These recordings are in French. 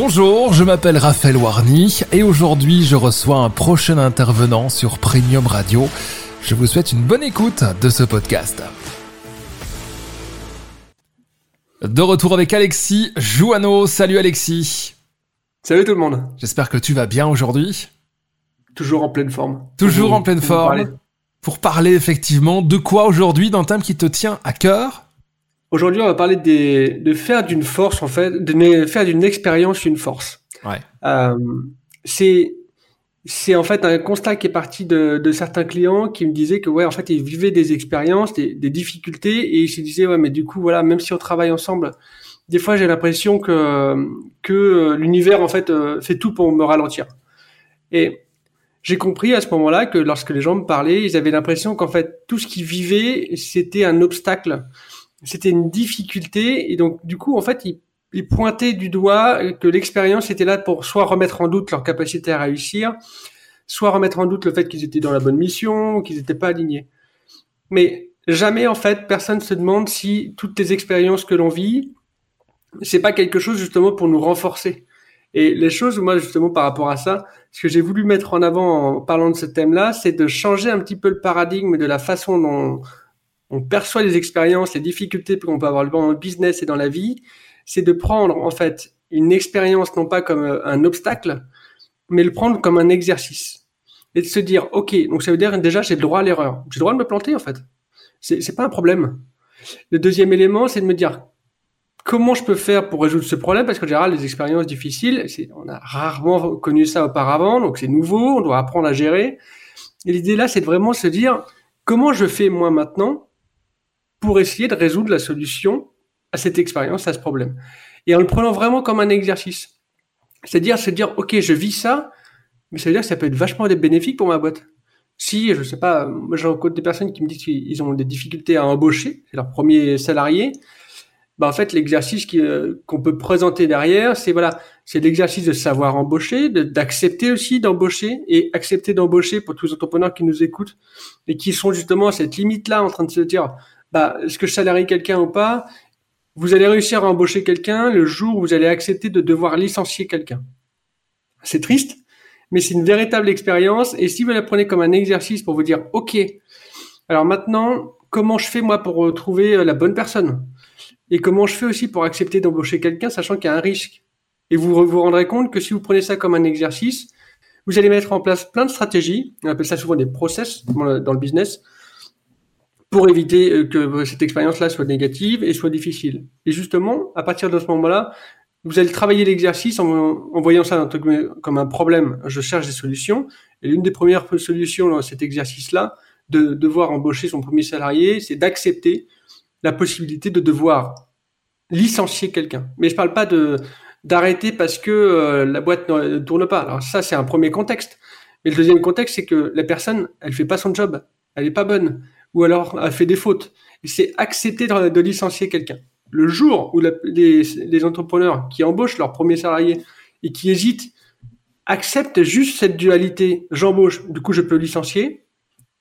Bonjour, je m'appelle Raphaël Warny et aujourd'hui je reçois un prochain intervenant sur Premium Radio. Je vous souhaite une bonne écoute de ce podcast. De retour avec Alexis Jouano. Salut Alexis. Salut tout le monde. J'espère que tu vas bien aujourd'hui. Toujours en pleine forme. Toujours en pleine forme. Pour parler effectivement de quoi aujourd'hui d'un thème qui te tient à cœur Aujourd'hui, on va parler de faire d'une force, en fait, de faire d'une expérience une force. Ouais. Euh, c'est c'est en fait un constat qui est parti de, de, certains clients qui me disaient que ouais en fait ils vivaient des expériences, des, des, difficultés et ils se disaient ouais mais du coup voilà même si on travaille ensemble, des fois j'ai l'impression que que l'univers en fait euh, fait tout pour me ralentir. Et j'ai compris à ce moment-là que lorsque les gens me parlaient, ils avaient l'impression qu'en fait tout ce qu'ils vivaient c'était un obstacle c'était une difficulté et donc du coup en fait ils, ils pointaient du doigt que l'expérience était là pour soit remettre en doute leur capacité à réussir, soit remettre en doute le fait qu'ils étaient dans la bonne mission, qu'ils n'étaient pas alignés. Mais jamais en fait personne se demande si toutes les expériences que l'on vit, c'est pas quelque chose justement pour nous renforcer. Et les choses, moi justement par rapport à ça, ce que j'ai voulu mettre en avant en parlant de ce thème-là, c'est de changer un petit peu le paradigme de la façon dont on perçoit les expériences, les difficultés qu'on peut avoir dans le business et dans la vie, c'est de prendre en fait une expérience non pas comme euh, un obstacle, mais le prendre comme un exercice et de se dire ok donc ça veut dire déjà j'ai le droit à l'erreur, j'ai le droit de me planter en fait, c'est c'est pas un problème. Le deuxième élément c'est de me dire comment je peux faire pour résoudre ce problème? Parce qu'en général les expériences difficiles on a rarement connu ça auparavant donc c'est nouveau on doit apprendre à gérer. Et l'idée là c'est de vraiment se dire comment je fais moi maintenant pour essayer de résoudre la solution à cette expérience, à ce problème. Et en le prenant vraiment comme un exercice. C'est-à-dire se dire, OK, je vis ça, mais ça veut dire que ça peut être vachement bénéfique pour ma boîte. Si, je sais pas, moi j'ai rencontré des personnes qui me disent qu'ils ont des difficultés à embaucher, c'est leur premier salarié. Bah en fait, l'exercice euh, qu'on peut présenter derrière, c'est voilà, c'est l'exercice de savoir embaucher, d'accepter aussi d'embaucher et accepter d'embaucher pour tous les entrepreneurs qui nous écoutent et qui sont justement à cette limite-là en train de se dire, bah, est-ce que je salarie quelqu'un ou pas? Vous allez réussir à embaucher quelqu'un le jour où vous allez accepter de devoir licencier quelqu'un. C'est triste, mais c'est une véritable expérience. Et si vous la prenez comme un exercice pour vous dire, OK, alors maintenant, comment je fais moi pour trouver euh, la bonne personne? Et comment je fais aussi pour accepter d'embaucher quelqu'un, sachant qu'il y a un risque? Et vous vous rendrez compte que si vous prenez ça comme un exercice, vous allez mettre en place plein de stratégies. On appelle ça souvent des process dans le business pour éviter euh, que cette expérience-là soit négative et soit difficile. Et justement, à partir de ce moment-là, vous allez travailler l'exercice en, voyant ça comme un problème. Je cherche des solutions. Et l'une des premières solutions dans cet exercice-là, de devoir embaucher son premier salarié, c'est d'accepter la possibilité de devoir licencier quelqu'un. Mais je parle pas de d'arrêter parce que euh, la boîte ne tourne pas. Alors ça, c'est un premier contexte. Mais le deuxième contexte, c'est que la personne, elle fait pas son job. Elle est pas bonne ou alors a fait des fautes. C'est accepter de, licencier quelqu'un. Le jour où les, entrepreneurs qui embauchent leur premier salarié et qui hésitent acceptent juste cette dualité, j'embauche, du coup je peux licencier,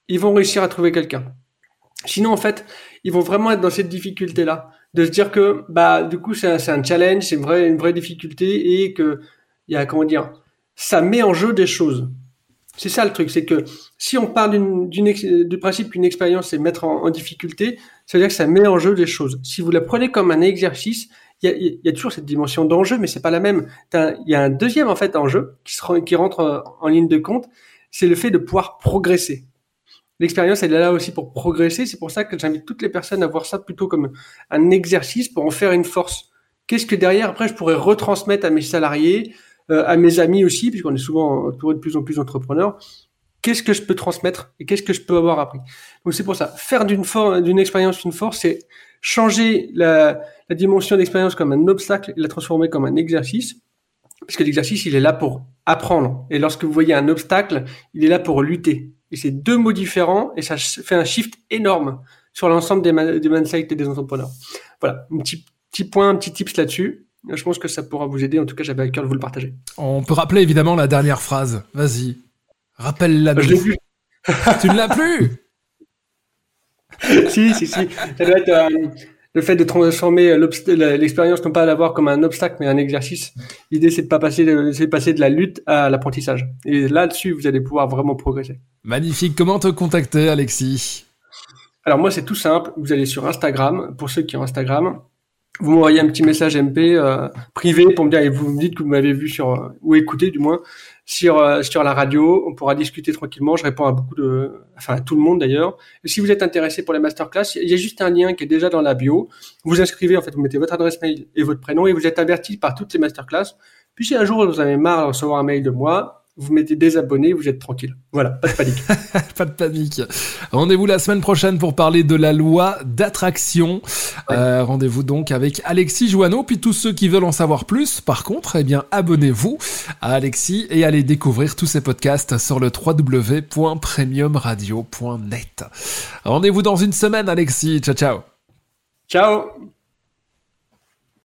ils vont réussir à trouver quelqu'un. Sinon, en fait, ils vont vraiment être dans cette difficulté-là, de se dire que, bah, du coup, c'est un, challenge, c'est une vraie, une vraie difficulté et que, il y a, comment ça met en jeu des choses. C'est ça le truc, c'est que si on parle du principe qu'une expérience c'est mettre en, difficulté, ça veut dire que ça met en jeu des choses. Si vous la prenez comme un exercice, il y a, toujours cette dimension d'enjeu, mais c'est pas la même. Il y a un deuxième en fait enjeu qui, qui rentre euh, en ligne de compte, c'est le fait de pouvoir progresser. L'expérience, elle est là aussi pour progresser. C'est pour ça que j'invite toutes les personnes à voir ça plutôt comme un exercice pour en faire une force. Qu'est-ce que derrière, après, je pourrais retransmettre à mes salariés, euh, à mes amis aussi, puisqu'on est souvent entouré de plus en plus d'entrepreneurs. Qu'est-ce que je peux transmettre et qu'est-ce que je peux avoir appris? Donc c'est pour ça, faire d'une d'une expérience une force, c'est changer la, la dimension d'expérience comme un obstacle et la transformer comme un exercice, parce que l'exercice il est là pour apprendre. Et lorsque vous voyez un obstacle, il est là pour lutter. Et c'est deux mots différents et ça fait un shift énorme sur l'ensemble des, des mindset et des entrepreneurs. Voilà, un petit, petit point, un petit tips là-dessus. Je pense que ça pourra vous aider. En tout cas, j'avais à cœur de vous le partager. On peut rappeler évidemment la dernière phrase. Vas-y. Rappelle-la. Je l'ai plus. tu ne l'as plus Si, si, si. Ça doit être. Euh, le fait de transformer l'expérience non pas à l'avoir comme un obstacle mais un exercice. L'idée c'est de pas passer de, passer de la lutte à l'apprentissage. Et là-dessus, vous allez pouvoir vraiment progresser. Magnifique. Comment te contacter, Alexis? Alors moi, c'est tout simple. Vous allez sur Instagram pour ceux qui ont Instagram vous m'envoyez un petit message MP euh, privé pour me dire et vous me dites que vous m'avez vu sur ou écouté du moins sur euh, sur la radio. On pourra discuter tranquillement. Je réponds à beaucoup de, enfin à tout le monde d'ailleurs. Et si vous êtes intéressé pour les masterclass, il y a juste un lien qui est déjà dans la bio. Vous inscrivez en fait, vous mettez votre adresse mail et votre prénom et vous êtes averti par toutes les masterclass. Puis si un jour vous avez marre de recevoir un mail de moi, vous mettez désabonné, vous êtes tranquille. Voilà, pas de panique. pas de panique. Rendez-vous la semaine prochaine pour parler de la loi d'attraction. Euh, rendez-vous donc avec Alexis Joanneau. Puis tous ceux qui veulent en savoir plus, par contre, eh bien, abonnez-vous à Alexis et allez découvrir tous ses podcasts sur le www.premiumradio.net. Rendez-vous dans une semaine, Alexis. Ciao, ciao. Ciao.